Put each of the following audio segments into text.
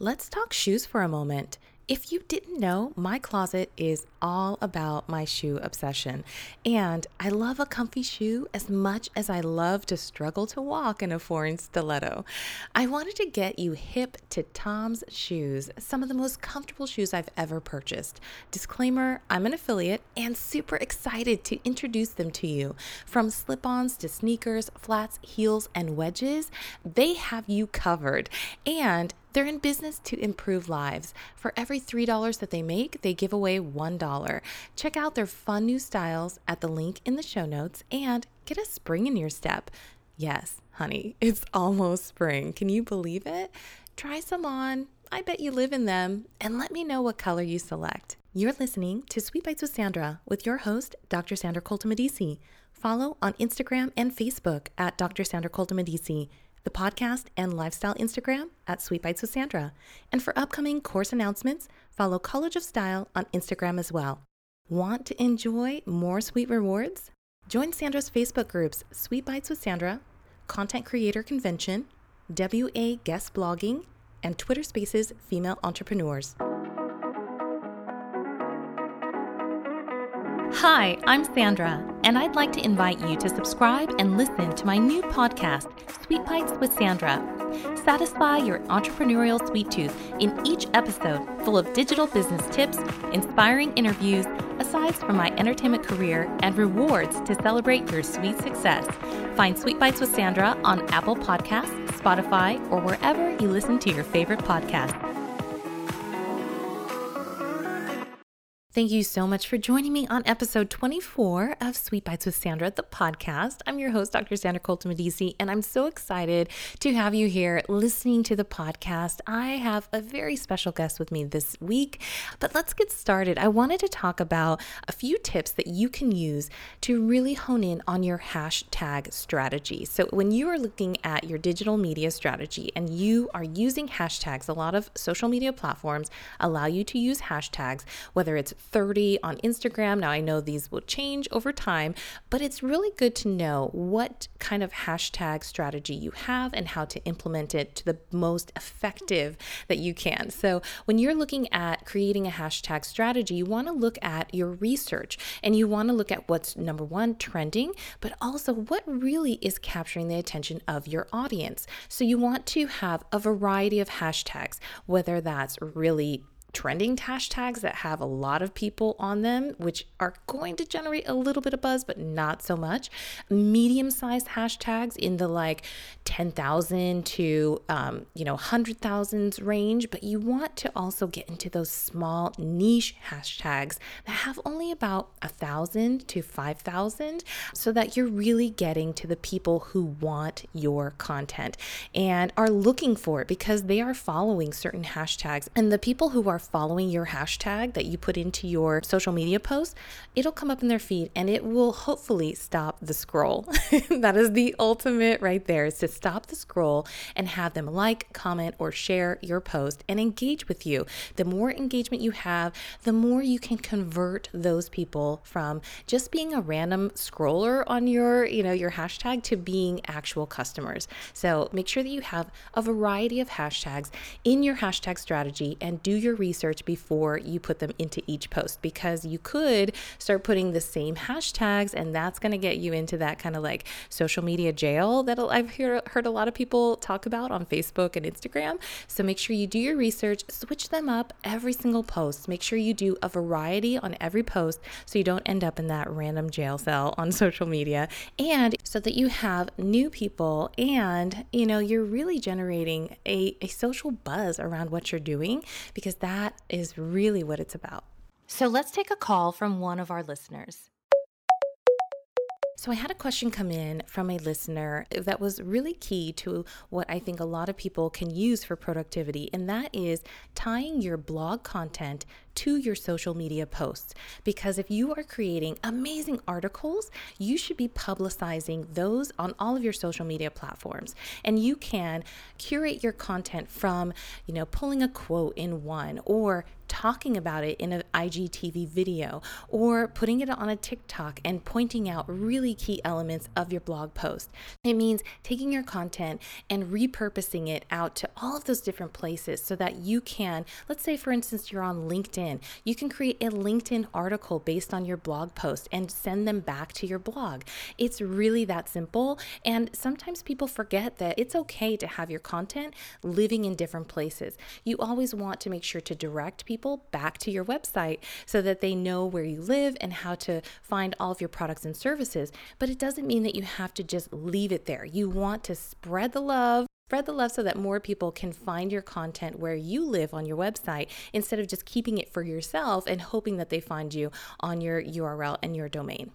Let's talk shoes for a moment. If you didn't know, my closet is all about my shoe obsession. And I love a comfy shoe as much as I love to struggle to walk in a foreign stiletto. I wanted to get you hip to Toms shoes, some of the most comfortable shoes I've ever purchased. Disclaimer I'm an affiliate and super excited to introduce them to you. From slip ons to sneakers, flats, heels, and wedges, they have you covered. And they're in business to improve lives. For every $3 that they make, they give away $1. Check out their fun new styles at the link in the show notes and get a spring in your step. Yes, honey, it's almost spring. Can you believe it? Try some on. I bet you live in them. And let me know what color you select. You're listening to Sweet Bytes with Sandra with your host, Dr. Sandra Colton Follow on Instagram and Facebook at Dr. Sandra Colton the podcast and lifestyle Instagram at Sweet Bytes with Sandra. And for upcoming course announcements, follow College of Style on Instagram as well. Want to enjoy more sweet rewards? Join Sandra's Facebook groups Sweet Bytes with Sandra, Content Creator Convention, WA Guest Blogging, and Twitter Spaces Female Entrepreneurs. Hi, I'm Sandra, and I'd like to invite you to subscribe and listen to my new podcast, Sweet Bytes with Sandra. Satisfy your entrepreneurial sweet tooth in each episode, full of digital business tips, inspiring interviews, asides from my entertainment career, and rewards to celebrate your sweet success. Find Sweet Bytes with Sandra on Apple Podcasts, Spotify, or wherever you listen to your favorite podcasts. Thank you so much for joining me on episode 24 of Sweet Bytes with Sandra, the podcast. I'm your host, Dr. Sandra Colton Medici, and I'm so excited to have you here listening to the podcast. I have a very special guest with me this week, but let's get started. I wanted to talk about a few tips that you can use to really hone in on your hashtag strategy. So, when you are looking at your digital media strategy and you are using hashtags, a lot of social media platforms allow you to use hashtags, whether it's 30 on Instagram. Now, I know these will change over time, but it's really good to know what kind of hashtag strategy you have and how to implement it to the most effective that you can. So, when you're looking at creating a hashtag strategy, you want to look at your research and you want to look at what's number one, trending, but also what really is capturing the attention of your audience. So, you want to have a variety of hashtags, whether that's really trending hashtags that have a lot of people on them, which are going to generate a little bit of buzz, but not so much. Medium sized hashtags in the like 10,000 to, um, you know, 100,000s range, but you want to also get into those small niche hashtags that have only about a thousand to 5,000 so that you're really getting to the people who want your content and are looking for it because they are following certain hashtags. And the people who are are following your hashtag that you put into your social media post, it'll come up in their feed and it will hopefully stop the scroll. that is the ultimate right there is to stop the scroll and have them like, comment, or share your post and engage with you. The more engagement you have, the more you can convert those people from just being a random scroller on your, you know, your hashtag to being actual customers. So make sure that you have a variety of hashtags in your hashtag strategy and do your research research before you put them into each post because you could start putting the same hashtags and that's going to get you into that kind of like social media jail that I've hear, heard a lot of people talk about on Facebook and Instagram. So make sure you do your research, switch them up every single post. Make sure you do a variety on every post so you don't end up in that random jail cell on social media and so that you have new people and you know you're really generating a, a social buzz around what you're doing because that that is really what it's about. So let's take a call from one of our listeners. So, I had a question come in from a listener that was really key to what I think a lot of people can use for productivity, and that is tying your blog content to your social media posts. Because if you are creating amazing articles, you should be publicizing those on all of your social media platforms. And you can curate your content from, you know, pulling a quote in one or talking about it in an IGTV video or putting it on a TikTok and pointing out really key elements of your blog post. It means taking your content and repurposing it out to all of those different places so that you can, let's say, for instance, you're on LinkedIn, you can create a LinkedIn article based on your blog post and send them back to your blog. It's really that simple. And sometimes people forget that it's okay to have your content living in different places. You always want to make sure to direct people back to your website so that they know where you live and how to find all of your products and services. But it doesn't mean that you have to just leave it there. You want to spread the love Spread the love so that more people can find your content where you live on your website instead of just keeping it for yourself and hoping that they find you on your URL and your domain.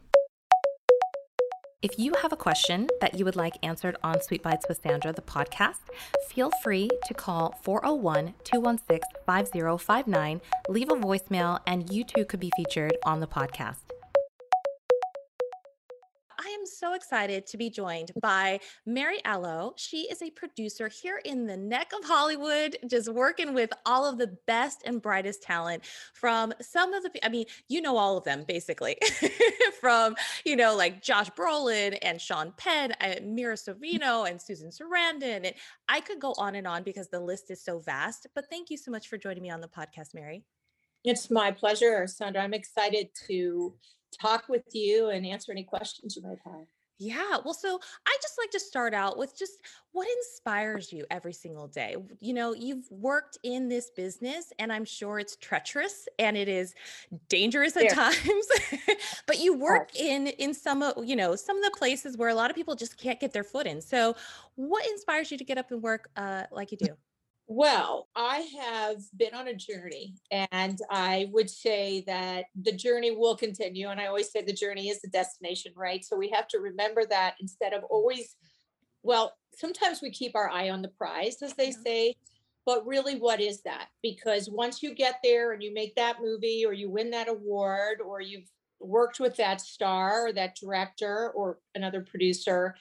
If you have a question that you would like answered on Sweet Bytes with Sandra, the podcast, feel free to call 401 216 5059, leave a voicemail, and you too could be featured on the podcast am so excited to be joined by Mary Aloe. She is a producer here in the neck of Hollywood, just working with all of the best and brightest talent from some of the, I mean, you know, all of them basically, from, you know, like Josh Brolin and Sean Penn, and Mira Sorvino and Susan Sarandon. And I could go on and on because the list is so vast. But thank you so much for joining me on the podcast, Mary. It's my pleasure, Sandra. I'm excited to talk with you and answer any questions you might have. Yeah. Well, so I just like to start out with just what inspires you every single day. You know, you've worked in this business and I'm sure it's treacherous and it is dangerous at times. but you work in in some of, you know, some of the places where a lot of people just can't get their foot in. So, what inspires you to get up and work uh, like you do? Well, I have been on a journey, and I would say that the journey will continue. And I always say the journey is the destination, right? So we have to remember that instead of always, well, sometimes we keep our eye on the prize, as they say, but really, what is that? Because once you get there and you make that movie, or you win that award, or you've worked with that star, or that director, or another producer,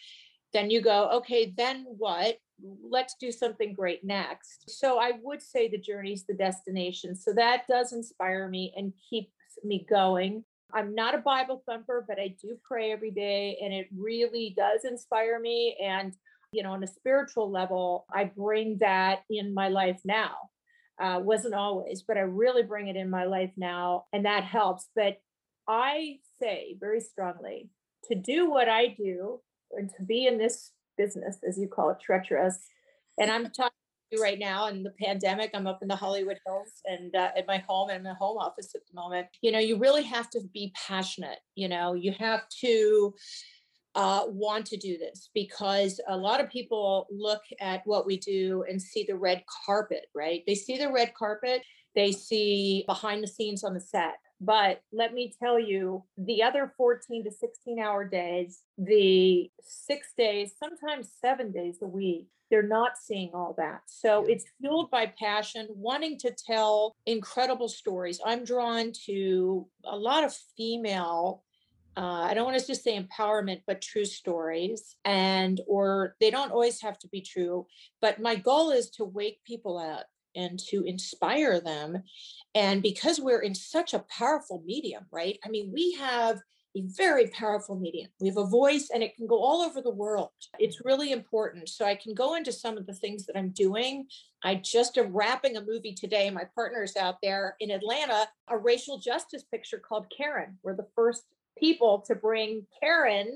then you go, okay, then what? Let's do something great next. So I would say the journey's the destination. So that does inspire me and keeps me going. I'm not a Bible thumper, but I do pray every day and it really does inspire me. And, you know, on a spiritual level, I bring that in my life now. Uh, wasn't always, but I really bring it in my life now, and that helps. But I say very strongly to do what I do and to be in this business, as you call it, treacherous. And I'm talking to you right now in the pandemic. I'm up in the Hollywood Hills and uh, at my home and my home office at the moment. You know, you really have to be passionate. You know, you have to uh, want to do this because a lot of people look at what we do and see the red carpet, right? They see the red carpet, they see behind the scenes on the set. But let me tell you, the other 14 to 16 hour days, the six days, sometimes seven days a week, they're not seeing all that. So it's fueled by passion, wanting to tell incredible stories. I'm drawn to a lot of female uh, I don't want to just say empowerment, but true stories. And, or they don't always have to be true. But my goal is to wake people up and to inspire them. And because we're in such a powerful medium, right? I mean, we have a very powerful medium. We have a voice and it can go all over the world. It's really important. So I can go into some of the things that I'm doing. I just am wrapping a movie today. My partner's out there in Atlanta, a racial justice picture called Karen. We're the first people to bring Karen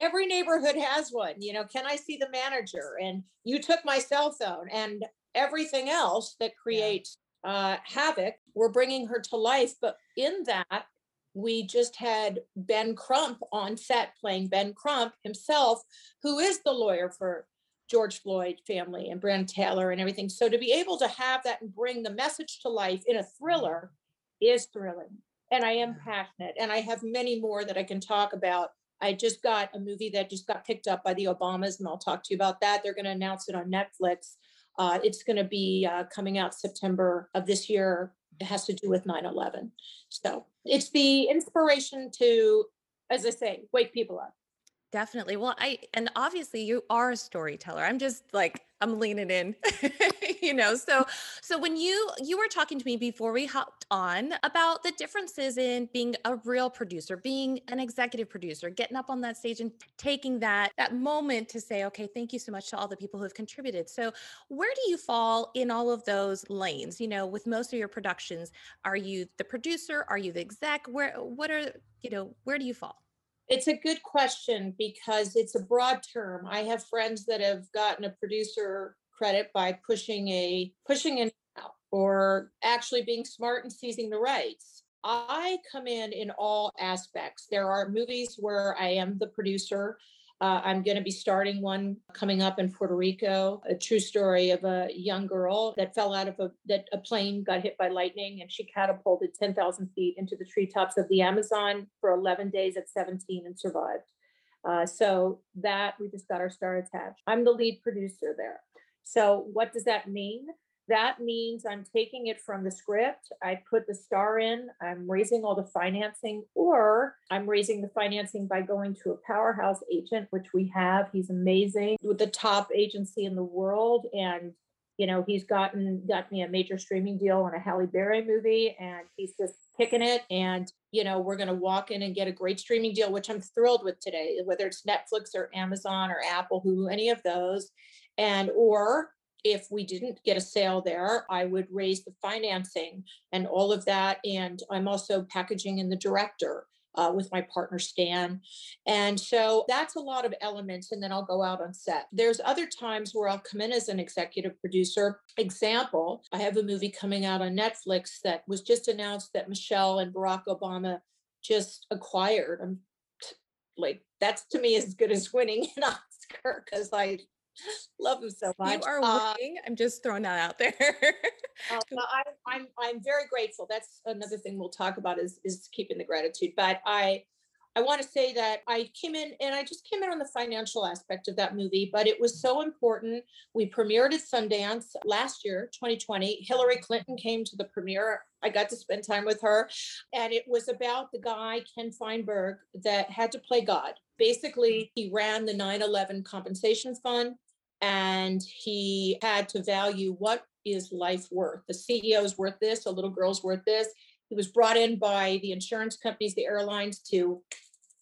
every neighborhood has one you know can i see the manager and you took my cell phone and everything else that creates uh, havoc. We're bringing her to life. But in that, we just had Ben Crump on set playing Ben Crump himself, who is the lawyer for George Floyd family and Breonna Taylor and everything. So to be able to have that and bring the message to life in a thriller is thrilling. And I am passionate. And I have many more that I can talk about. I just got a movie that just got picked up by the Obamas, and I'll talk to you about that. They're going to announce it on Netflix. Uh, it's going to be uh, coming out September of this year. It has to do with 9 11. So it's the inspiration to, as I say, wake people up. Definitely. Well, I and obviously you are a storyteller. I'm just like I'm leaning in. you know, so so when you you were talking to me before we hopped on about the differences in being a real producer, being an executive producer, getting up on that stage and taking that that moment to say, "Okay, thank you so much to all the people who have contributed." So, where do you fall in all of those lanes? You know, with most of your productions, are you the producer? Are you the exec? Where what are, you know, where do you fall? It's a good question because it's a broad term. I have friends that have gotten a producer credit by pushing a pushing an out or actually being smart and seizing the rights. I come in in all aspects. There are movies where I am the producer uh, I'm going to be starting one coming up in Puerto Rico, a true story of a young girl that fell out of a that a plane got hit by lightning and she catapulted 10,000 feet into the treetops of the Amazon for 11 days at 17 and survived. Uh, so that we just got our star attached. I'm the lead producer there. So what does that mean? That means I'm taking it from the script. I put the star in, I'm raising all the financing, or I'm raising the financing by going to a powerhouse agent, which we have. He's amazing with the top agency in the world. And you know, he's gotten got me a major streaming deal on a Halle Berry movie, and he's just kicking it. And you know, we're going to walk in and get a great streaming deal, which I'm thrilled with today, whether it's Netflix or Amazon or Apple, Hulu, any of those, and or if we didn't get a sale there, I would raise the financing and all of that. And I'm also packaging in the director uh, with my partner Stan. And so that's a lot of elements. And then I'll go out on set. There's other times where I'll come in as an executive producer. Example, I have a movie coming out on Netflix that was just announced that Michelle and Barack Obama just acquired. I'm like, that's to me as good as winning an Oscar because I Love him so much. You are uh. I'm just throwing that out there. uh, I, I'm I'm very grateful. That's another thing we'll talk about is is keeping the gratitude. But I I want to say that I came in and I just came in on the financial aspect of that movie, but it was so important. We premiered at Sundance last year, 2020. Hillary Clinton came to the premiere. I got to spend time with her. And it was about the guy, Ken Feinberg, that had to play God. Basically, he ran the 9 11 compensation fund and he had to value what is life worth. The CEO is worth this, a little girl's worth this. He was brought in by the insurance companies, the airlines to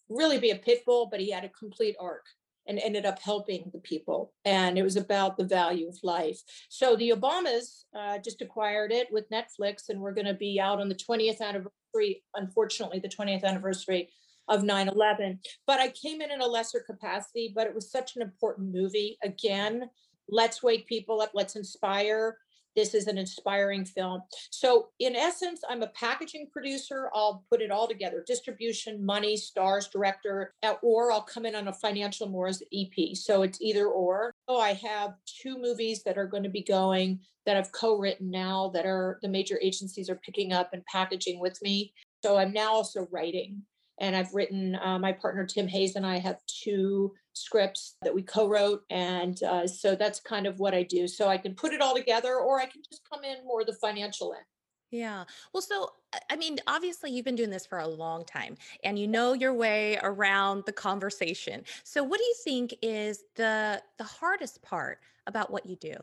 really be a pit bull, but he had a complete arc and ended up helping the people. And it was about the value of life. So the Obamas uh, just acquired it with Netflix, and we're going to be out on the 20th anniversary, unfortunately, the 20th anniversary of 9-11 but i came in in a lesser capacity but it was such an important movie. Again let's wake people up let's inspire. This is an inspiring film. So in essence i'm a packaging producer. I'll put it all together. Distribution money stars director uh, or i'll come in on a financial more as ep so it's either or. So i have two movies that are going to be going that i've co-written now that are the major agencies are picking up and packaging with me. So i'm now also writing and I've written, uh, my partner Tim Hayes and I have two scripts that we co wrote. And uh, so that's kind of what I do. So I can put it all together or I can just come in more the financial end. Yeah. Well, so I mean, obviously you've been doing this for a long time and you know your way around the conversation. So what do you think is the the hardest part about what you do?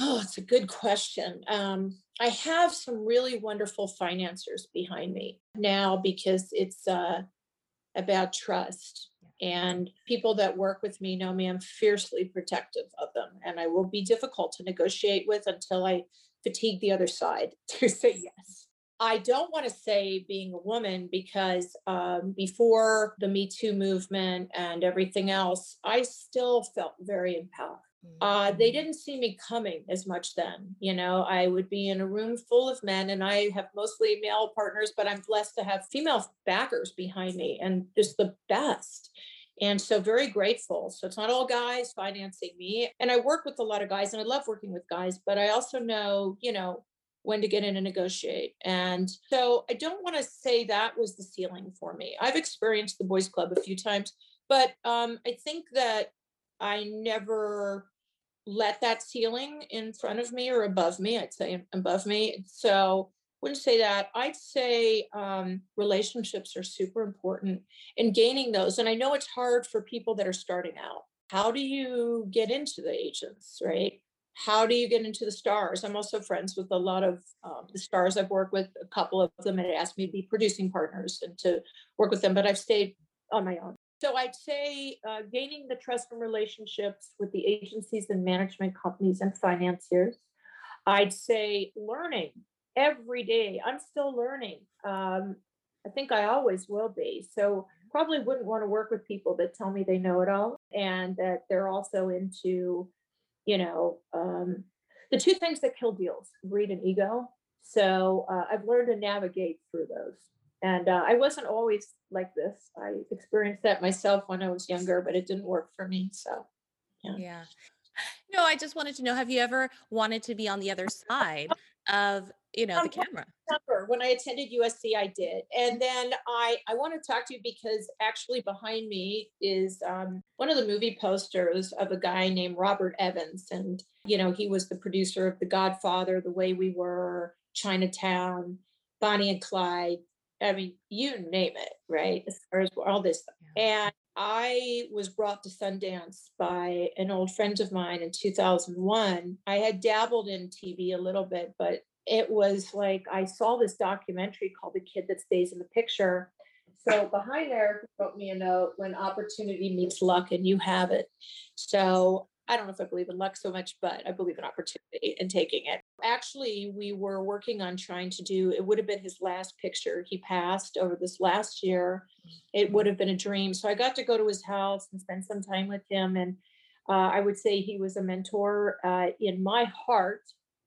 Oh, it's a good question. Um, I have some really wonderful financiers behind me now because it's uh, about trust. And people that work with me know me, I'm fiercely protective of them. And I will be difficult to negotiate with until I fatigue the other side to say yes. I don't want to say being a woman because um, before the Me Too movement and everything else, I still felt very empowered. Uh, they mm-hmm. didn't see me coming as much then. You know, I would be in a room full of men, and I have mostly male partners, but I'm blessed to have female backers behind me and just the best. And so, very grateful. So, it's not all guys financing me. And I work with a lot of guys, and I love working with guys, but I also know, you know, when to get in and negotiate. And so, I don't want to say that was the ceiling for me. I've experienced the boys' club a few times, but um, I think that I never let that ceiling in front of me or above me, I'd say above me. So wouldn't say that. I'd say um, relationships are super important in gaining those. And I know it's hard for people that are starting out. How do you get into the agents, right? How do you get into the stars? I'm also friends with a lot of um, the stars I've worked with. A couple of them had asked me to be producing partners and to work with them, but I've stayed on my own. So I'd say uh, gaining the trust and relationships with the agencies and management companies and financiers. I'd say learning every day. I'm still learning. Um, I think I always will be. So probably wouldn't want to work with people that tell me they know it all and that they're also into, you know, um, the two things that kill deals, greed and ego. So uh, I've learned to navigate through those. And uh, I wasn't always like this. I experienced that myself when I was younger, but it didn't work for me. So, yeah. Yeah. No, I just wanted to know have you ever wanted to be on the other side of you know, the camera. When I attended USC, I did. And then I, I want to talk to you because actually behind me is um, one of the movie posters of a guy named Robert Evans. And, you know, he was the producer of The Godfather, The Way We Were, Chinatown, Bonnie and Clyde. I mean, you name it, right? As far as all this stuff. And I was brought to Sundance by an old friend of mine in 2001. I had dabbled in TV a little bit, but it was like I saw this documentary called The Kid That Stays in the Picture. So behind there wrote me a note when opportunity meets luck and you have it. So I don't know if I believe in luck so much, but I believe in opportunity and taking it. Actually, we were working on trying to do it would have been his last picture. He passed over this last year. It would have been a dream. So I got to go to his house and spend some time with him. And uh, I would say he was a mentor uh, in my heart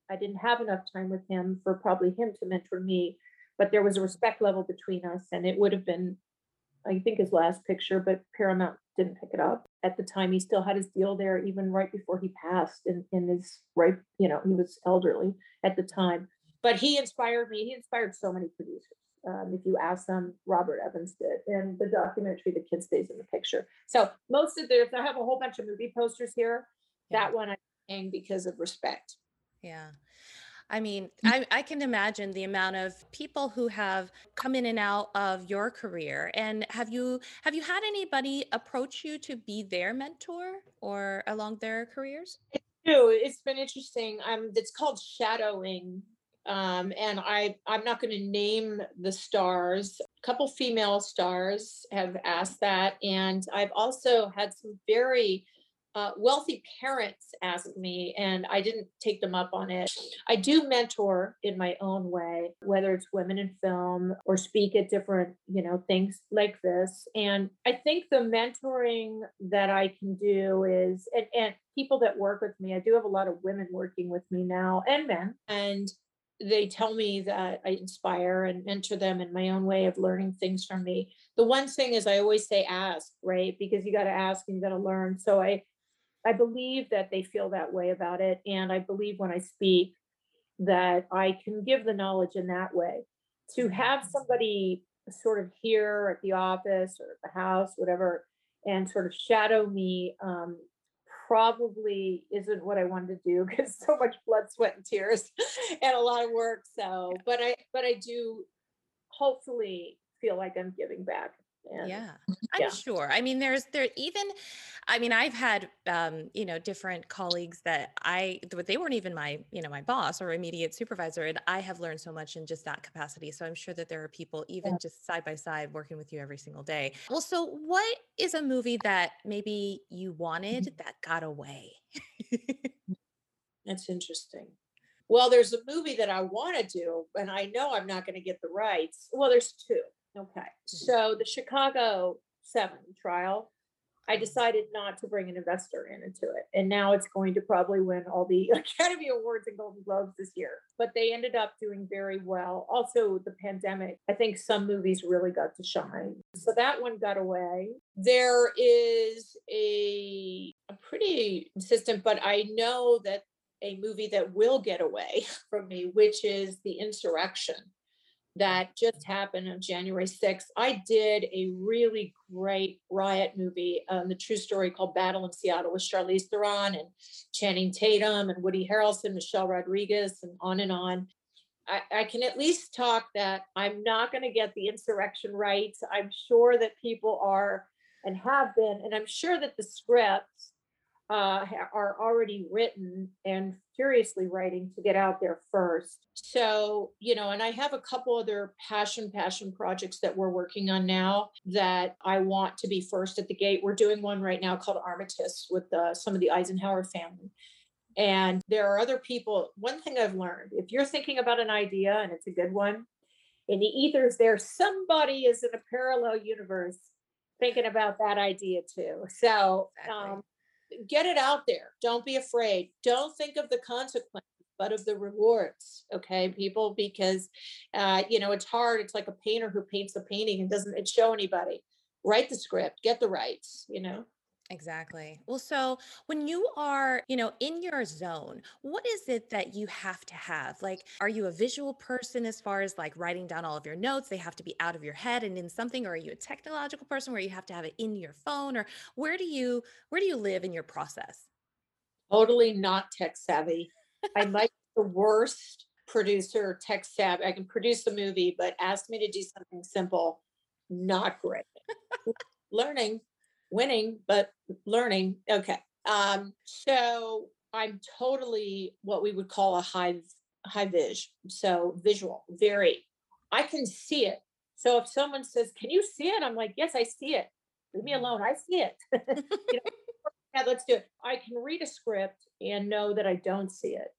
I didn't have enough time with him for probably him to mentor me, but there was a respect level between us, and it would have been, I think, his last picture, but Paramount didn't pick it up at the time. He still had his deal there, even right before he passed, in in his right, you know, he was elderly at the time. But he inspired me. He inspired so many producers. Um, if you ask them, Robert Evans did, and the documentary "The Kid Stays in the Picture." So most of the, if I have a whole bunch of movie posters here. Yeah. That one I hang because of respect. Yeah. I mean. I, I can imagine the amount of people who have come in and out of your career. And have you have you had anybody approach you to be their mentor or along their careers? I do. It's been interesting. Um, it's called shadowing. Um, and I I'm not going to name the stars. A couple female stars have asked that, and I've also had some very uh, wealthy parents ask me, and I didn't take them up on it. I do mentor in my own way, whether it's women in film or speak at different, you know, things like this. And I think the mentoring that I can do is, and, and people that work with me, I do have a lot of women working with me now and men. And they tell me that I inspire and mentor them in my own way of learning things from me. The one thing is I always say ask, right? Because you got to ask and you got to learn. So I I believe that they feel that way about it. And I believe when I speak that I can give the knowledge in that way. To have somebody sort of here at the office or at the house, whatever, and sort of shadow me um, probably isn't what I wanted to do because so much blood, sweat, and tears and a lot of work. So, but I, but I do hopefully feel like I'm giving back and yeah, I'm yeah. sure. I mean, there's there even, I mean, I've had um, you know different colleagues that I they weren't even my you know my boss or immediate supervisor, and I have learned so much in just that capacity. So I'm sure that there are people even yeah. just side by side working with you every single day. Well, so what is a movie that maybe you wanted mm-hmm. that got away? That's interesting. Well, there's a movie that I want to do, and I know I'm not going to get the rights. Well, there's two. Okay, so the Chicago Seven trial, I decided not to bring an investor in into it. And now it's going to probably win all the Academy Awards and Golden Globes this year. But they ended up doing very well. Also, the pandemic, I think some movies really got to shine. So that one got away. There is a, a pretty consistent, but I know that a movie that will get away from me, which is The Insurrection that just happened on January 6th. I did a really great riot movie, um, the true story called Battle in Seattle with Charlize Theron and Channing Tatum and Woody Harrelson, Michelle Rodriguez, and on and on. I, I can at least talk that I'm not going to get the insurrection right. I'm sure that people are and have been, and I'm sure that the scripts uh, are already written and furiously writing to get out there first. So, you know, and I have a couple other passion, passion projects that we're working on now that I want to be first at the gate. We're doing one right now called Armistice with uh, some of the Eisenhower family. And there are other people. One thing I've learned if you're thinking about an idea and it's a good one, in the ethers, there somebody is in a parallel universe thinking about that idea too. So, exactly. um, get it out there. Don't be afraid. Don't think of the consequences, but of the rewards. Okay, people, because uh, you know it's hard. It's like a painter who paints a painting and doesn't it show anybody. Write the script, get the rights. You know. Exactly. Well, so when you are, you know, in your zone, what is it that you have to have? Like, are you a visual person as far as like writing down all of your notes? They have to be out of your head and in something, or are you a technological person where you have to have it in your phone? Or where do you where do you live in your process? Totally not tech savvy. I'm like the worst producer, tech savvy. I can produce a movie, but ask me to do something simple, not great. Learning winning, but learning. Okay. Um, so I'm totally what we would call a high high vis. So visual, very. I can see it. So if someone says, "Can you see it?" I'm like, "Yes, I see it. Leave me alone. I see it." you know, yeah, let's do it. I can read a script and know that I don't see it,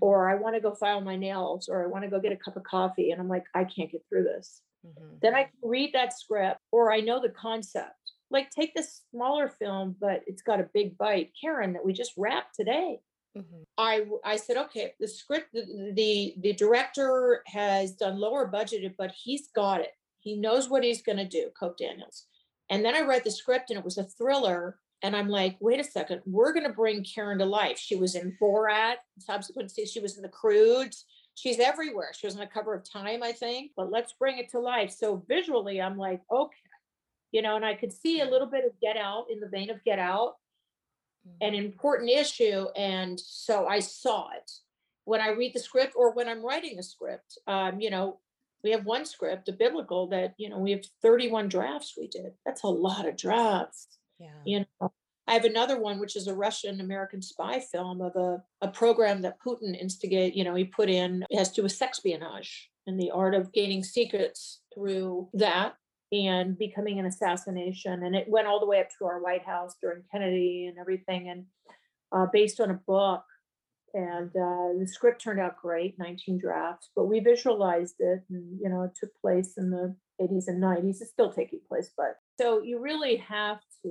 or I want to go file my nails, or I want to go get a cup of coffee, and I'm like, I can't get through this. Mm-hmm. Then I can read that script, or I know the concept like take this smaller film, but it's got a big bite. Karen, that we just wrapped today. Mm-hmm. I I said, okay, the script, the, the the director has done lower budgeted, but he's got it. He knows what he's going to do. Coke Daniels. And then I read the script, and it was a thriller. And I'm like, wait a second, we're going to bring Karen to life. She was in Borat. Subsequently, she was in The Croods. She's everywhere. She was on the cover of Time, I think. But let's bring it to life. So visually, I'm like, okay you know, and I could see a little bit of Get Out in the vein of Get Out, an mm-hmm. important issue. And so I saw it when I read the script or when I'm writing a script. Um, you know, we have one script, a biblical, that, you know, we have 31 drafts we did. That's a lot of drafts. Yeah. You know, I have another one, which is a Russian American spy film of a, a program that Putin instigate, you know, he put in, it has to do with sex espionage and the art of gaining secrets through that and becoming an assassination. And it went all the way up to our White House during Kennedy and everything, and uh, based on a book. And uh, the script turned out great, 19 drafts, but we visualized it, and you know, it took place in the 80s and 90s. It's still taking place, but so you really have to,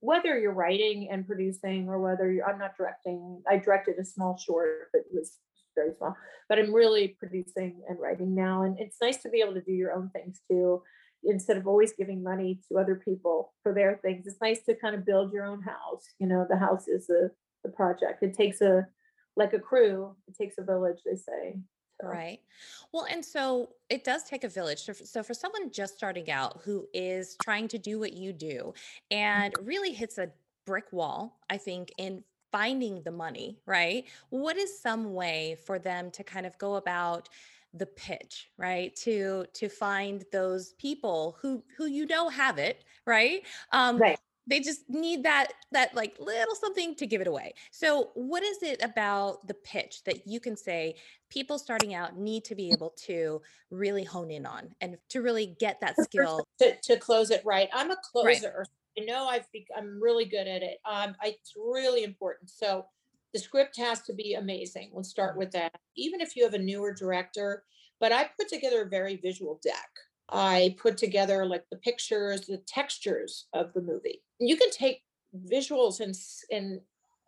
whether you're writing and producing or whether I'm not directing. I directed a small short, but it was very small. But I'm really producing and writing now, and it's nice to be able to do your own things too instead of always giving money to other people for their things it's nice to kind of build your own house you know the house is the the project it takes a like a crew it takes a village they say so. Right. Well, and so it does take a village. So for, so for someone just starting out who is trying to do what you do and mm-hmm. really hits a brick wall, I think, in finding the money, right? What is some way for them to kind of go about the pitch right to to find those people who who you know have it right? Um right. they just need that that like little something to give it away. So what is it about the pitch that you can say people starting out need to be able to really hone in on and to really get that skill? to, to close it right. I'm a closer. Right. i know i've be, i'm really good at it. Um I, it's really important. So the script has to be amazing. Let's start with that. Even if you have a newer director, but I put together a very visual deck. I put together like the pictures, the textures of the movie. You can take visuals and and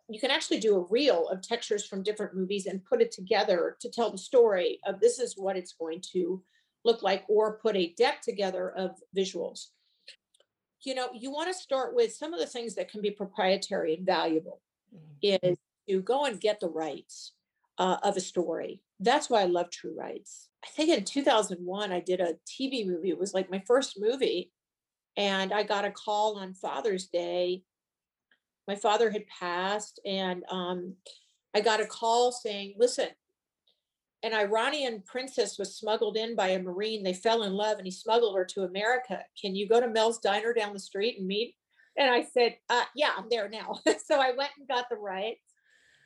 you can actually do a reel of textures from different movies and put it together to tell the story of this is what it's going to look like or put a deck together of visuals you know you want to start with some of the things that can be proprietary and valuable mm-hmm. is to go and get the rights uh, of a story. That's why I love true rights. I think in 2001, I did a TV movie. It was like my first movie. And I got a call on Father's Day. My father had passed, and um, I got a call saying, Listen, an Iranian princess was smuggled in by a Marine. They fell in love and he smuggled her to America. Can you go to Mel's Diner down the street and meet? And I said, uh, Yeah, I'm there now. so I went and got the rights.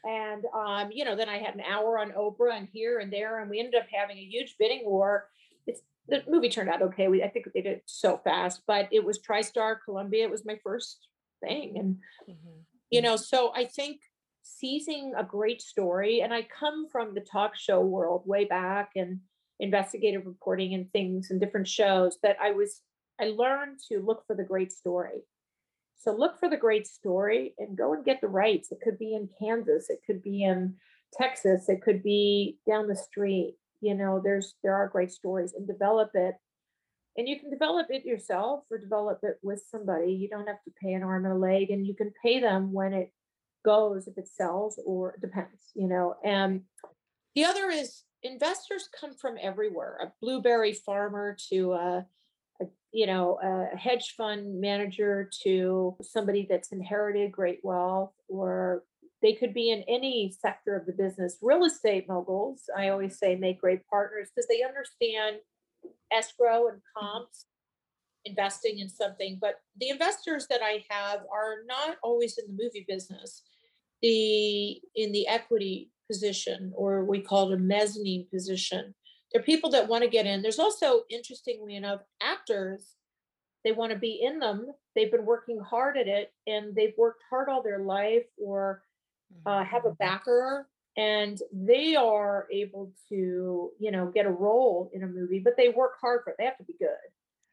And, um, you know, then I had an hour on Oprah and here and there. And we ended up having a huge bidding war. It's the movie turned out okay. We, I think they did it so fast, but it was TriStar Columbia. It was my first thing. And, mm-hmm. you know, so I think seizing a great story and i come from the talk show world way back and investigative reporting and things and different shows that i was i learned to look for the great story so look for the great story and go and get the rights. It could be in kansas it could be in texas it could be down the street you know there's there are great stories and develop it. And you can develop it yourself or develop it with somebody. You don't have to pay an arm and a leg and you can pay them when it goes if it sells or it depends, you know. And the other is investors come from everywhere, a blueberry farmer to a, a you know, a hedge fund manager to somebody that's inherited great wealth or they could be in any sector of the business. Real estate moguls, I always say, make great partners because they understand escrow and mm-hmm. comps investing in something but the investors that i have are not always in the movie business the in the equity position or we call it a mezzanine position there are people that want to get in. There's also interestingly enough actors they want to be in them. They've been working hard at it and they've worked hard all their life or uh, have a mm-hmm. backer and they are able to you know get a role in a movie but they work hard for it. They have to be good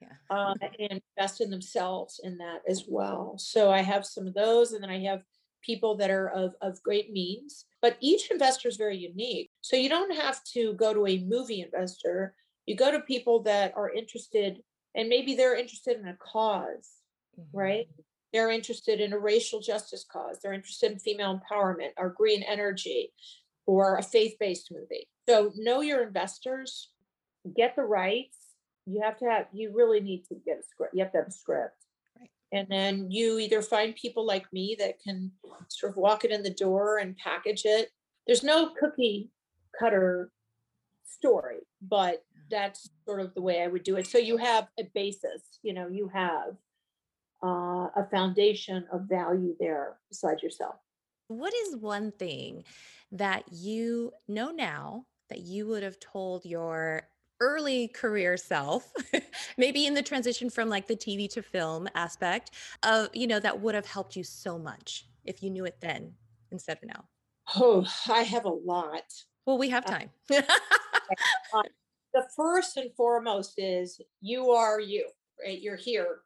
yeah. uh, and invest in themselves in that as well. So i have some of those and then i have people that are of, of great means, but each investor is very unique. So you don't have to go to a movie investor. You go to people that are interested, and maybe they're interested in a because mm-hmm. right? They're interested in a racial justice cause. They're interested in female empowerment or green energy or a faith based movie. So know your investors, get the rights. You have to have, you really need to get a script. You have to have a script and then you either find people like me that can sort of walk it in the door and package it. There's no cookie cutter story but that's sort of the way i would do it. So you have a basis you know you have uh, a foundation of value there besides yourself. What is one thing that you know now that you would have told your early career self, maybe in the transition from like the TV to film aspect of, you know, that would have helped you so much if you knew it then instead of now? Oh, I have a lot. Well, we have uh, time. uh, the first and foremost is you are you, right? You're here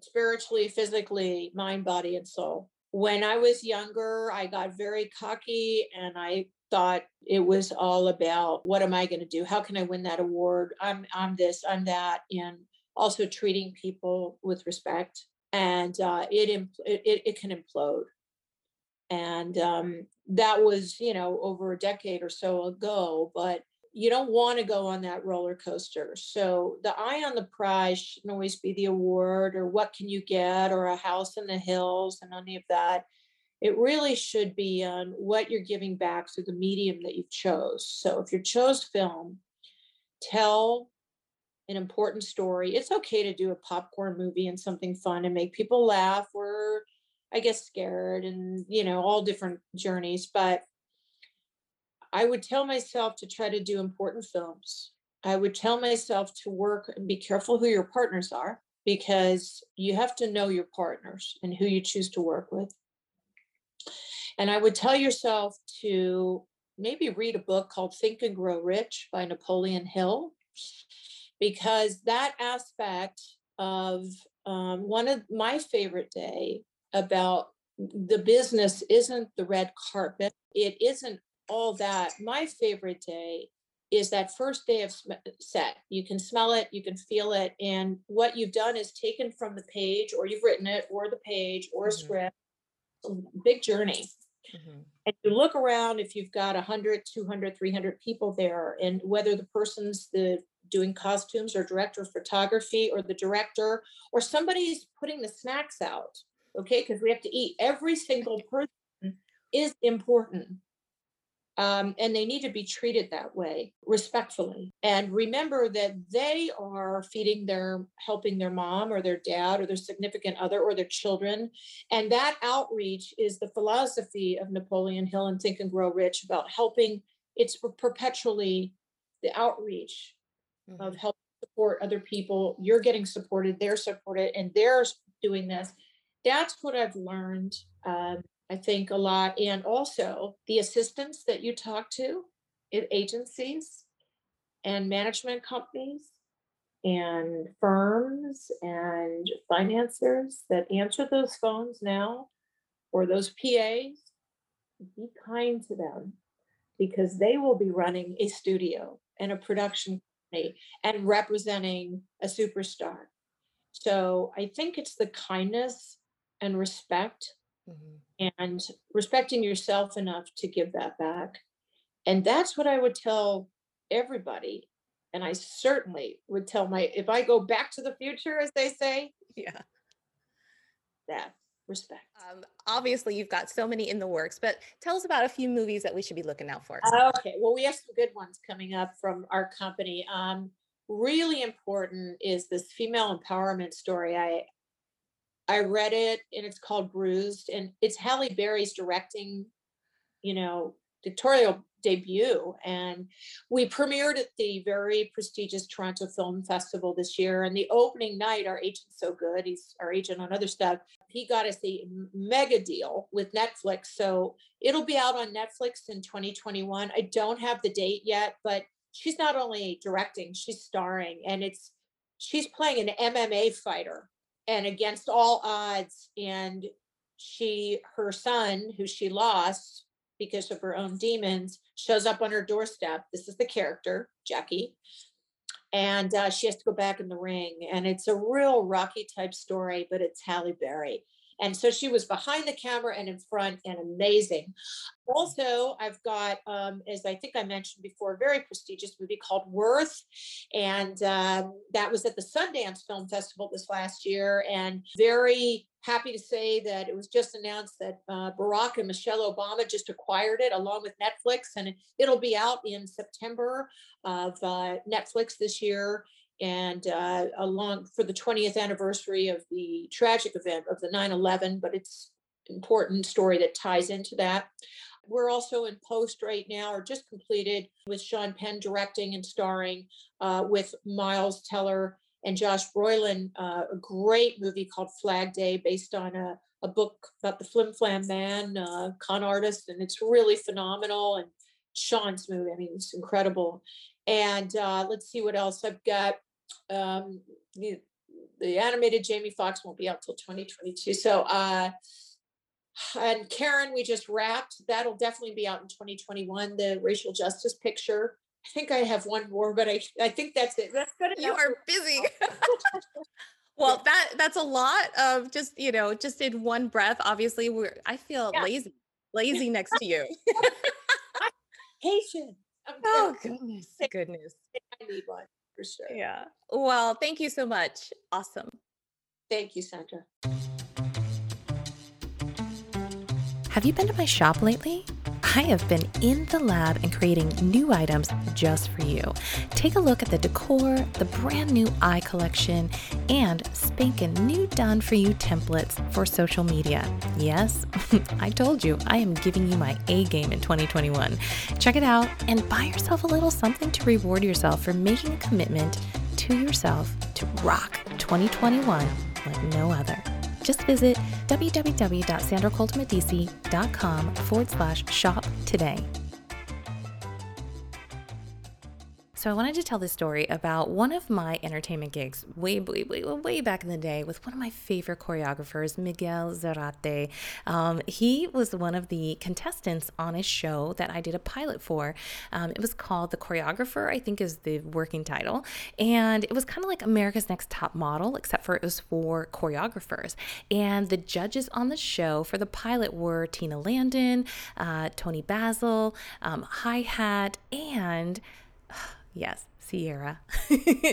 spiritually, physically, mind, body, and soul. When I was younger, I got very cocky and I thought it was all about what am I going to do? How can I win that award? I'm I'm this, I'm that, and also treating people with respect. And uh, it, impl- it it can implode. And um, that was you know over a decade or so ago, but you don't want to go on that roller coaster. So the eye on the prize shouldn't always be the award or what can you get or a house in the hills and any of that it really should be on what you're giving back through the medium that you've chose. So if you chose film tell an important story. It's okay to do a popcorn movie and something fun and make people laugh or i guess scared and you know all different journeys but i would tell myself to try to do important films. I would tell myself to work and be careful who your partners are because you have to know your partners and who you choose to work with and I would tell yourself to maybe read a book called Think and Grow Rich by Napoleon Hill, because that aspect of um, one of my favorite day about the business isn't the red carpet. It isn't all that. My favorite day is that first day of set. You can smell it, you can feel it. And what you've done is taken from the page, or you've written it, or the page, or a mm-hmm. script. Big journey. Mm-hmm. And you look around if you've got 100, 200, 300 people there, and whether the person's the doing costumes or director of photography or the director or somebody's putting the snacks out, okay, because we have to eat. Every single person is important. Um, and they need to be treated that way respectfully. And remember that they are feeding their helping their mom or their dad or their significant other or their children. And that outreach is the philosophy of napoleon hill and think and grow rich about helping. It's perpetually the outreach mm-hmm. of helping support other people. You're getting supported they're supported and they're doing this. That's what i've learned um, I think a lot. And also the assistants that you talk to at agencies and management companies and firms and financiers that answer those phones now or those PAs, be kind to them because they will be running a studio and a production company and representing a superstar. So I think it's the kindness and respect mm-hmm. and respecting yourself enough to give that back. And that's what I would tell everybody. And I certainly would tell my, if I go back to the future, as they say, yeah, that respect. Um, obviously, you've got so many in the works, but tell us about a few movies that we should be looking out for. Okay, well, we have some good ones coming up from our company. Um, really important is this female empowerment story. I I read it and it's called Bruised and it's Halle Berry's directing, you know, directorial debut. And we premiered at the very prestigious Toronto Film Festival this year. And the opening night, our agent's so good, he's our agent on other stuff. He got us a mega deal with Netflix. So it'll be out on Netflix in 2021. I don't have the date yet, but she's not only directing, she's starring. And it's she's playing an MMA fighter and against all odds and she her son who she lost because of her own demons shows up on her doorstep. This is the character jackie. And uh, she has to go back in the ring and it's a real rocky type story but it's halle berry and so she was behind the camera and in front and amazing. Also, I've got, um, as I think I mentioned before, a very prestigious movie called Worth. And um, that was at the Sundance Film Festival this last year. And very happy to say that it was just announced that uh, Barack and Michelle Obama just acquired it along with Netflix, and it'll be out in September of uh, Netflix this year and uh, along for the 20th anniversary of the tragic event of the 9-11 but it's important story that ties into that. We're also in post right now or just completed with sean penn directing and starring uh, with miles teller and josh brolin uh, a great movie called flag day based on a, a book about the flim flam man uh, con artist and it's really phenomenal and sean's movie i mean it's incredible. And uh, let's see what else i've got um, the, the animated Jamie Foxx won't be out till 2022. So, uh, and Karen, we just wrapped. That'll definitely be out in 2021. The racial justice picture. I think I have one more, but I I think that's it. That's good. You are busy. well, that that's a lot of just you know just in one breath. Obviously, we're I feel yeah. lazy lazy next to you. Patient. Oh goodness, goodness. I need one for sure. Yeah. Well, thank you so much. Awesome. Thank you, Sandra. Have you been to my shop lately? I have been in the lab and creating new items just for you. Take a look at the decor, the brand new eye collection, and spanking new done for you templates for social media. Yes, I told you I am giving you my A game in 2021. Check it out and buy yourself a little something to reward yourself for making a commitment to yourself to rock 2021 like no other just visit www.sandracoltonmedici.com forward slash shop today. So I wanted to tell this story about one of my entertainment gigs way, way, way, way back in the day with one of my favorite choreographers, Miguel Zarate. Um, he was one of the contestants on a show that I did a pilot for. Um, it was called The Choreographer, I think is the working title. And it was kind of like America's Next Top Model, except for it was for choreographers. And the judges on the show for the pilot were Tina Landon, uh, Toni Basil, um, Hi Hat, and Yes, Ciara.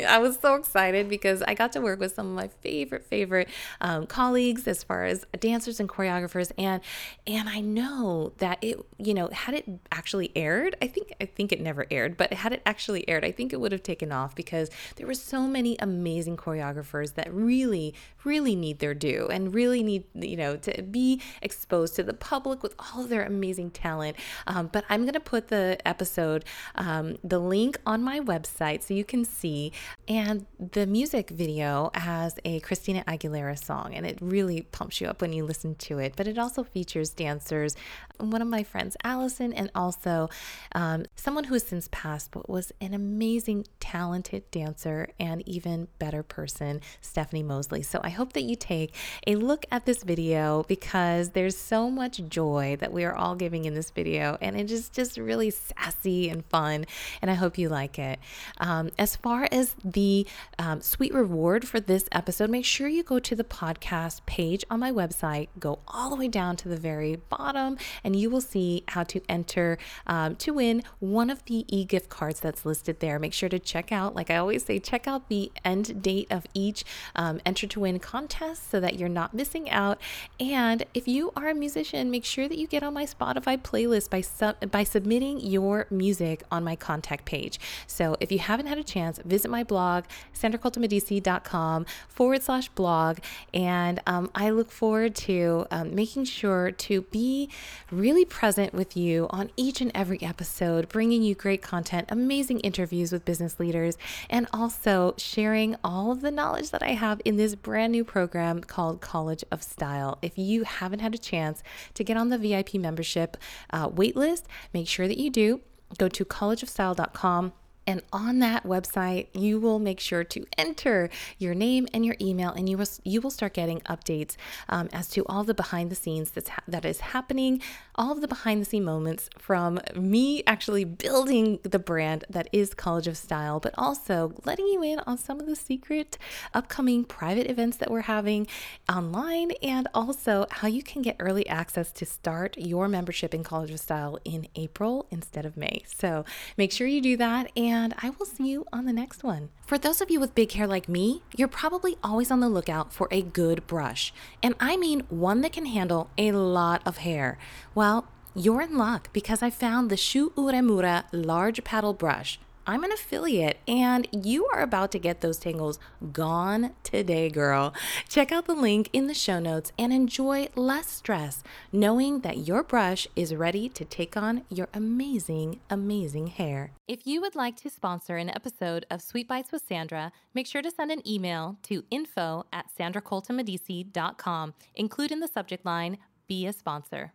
I was so excited because I got to work with some of my favorite, favorite um, colleagues as far as dancers and choreographers, and and I know that it, you know, had it actually aired, I think I think it never aired, but had it actually aired, I think it would have taken off because there were so many amazing choreographers that really, really need their due and really need, you know, to be exposed to the public with all of their amazing talent. Um, but I'm gonna put the episode, um, the link on my website so you can see. And the music video has a Christina Aguilera song, and it really pumps you up when you listen to it. But it also features dancers. One of my friends, Allison, and also um, someone who has since passed, but was an amazing, talented dancer and even better person, Stephanie Mosley. So I hope that you take a look at this video because there's so much joy that we are all giving in this video, and it is just really sassy and fun. And I hope you like it. Um, as far as the um, sweet reward for this episode, make sure you go to the podcast page on my website, go all the way down to the very bottom, and you will see how to enter um, to win one of the e gift cards that's listed there. Make sure to check out, like I always say, check out the end date of each um, enter to win contest so that you're not missing out. And if you are a musician, make sure that you get on my Spotify playlist by sub- by submitting your music on my contact page. So if you haven't had a chance, visit my blog, sandracoltonmedici.com forward slash blog. And um, I look forward to um, making sure to be really present with you on each and every episode, bringing you great content, amazing interviews with business leaders, and also sharing all of the knowledge that I have in this brand new program called College of Style. If you haven't had a chance to get on the VIP membership uh, waitlist, make sure that you do. Go to collegeofstyle.com and on that website, you will make sure to enter your name and your email, and you will you will start getting updates um, as to all the behind the scenes that's ha- that is happening, all of the behind the scene moments from me actually building the brand that is College of Style, but also letting you in on some of the secret upcoming private events that we're having online, and also how you can get early access to start your membership in College of Style in April instead of May. So make sure you do that and and I will see you on the next one. For those of you with big hair like me, you're probably always on the lookout for a good brush. And I mean one that can handle a lot of hair. Well, you're in luck because I found the Shu Uemura large paddle brush. I'm an affiliate and you are about to get those tangles gone today, girl. Check out the link in the show notes and enjoy less stress knowing that your brush is ready to take on your amazing, amazing hair. If you would like to sponsor an episode of Sweet Bytes with Sandra, make sure to send an email to info at sandracoltonmedici.com. Include in the subject line, be a sponsor.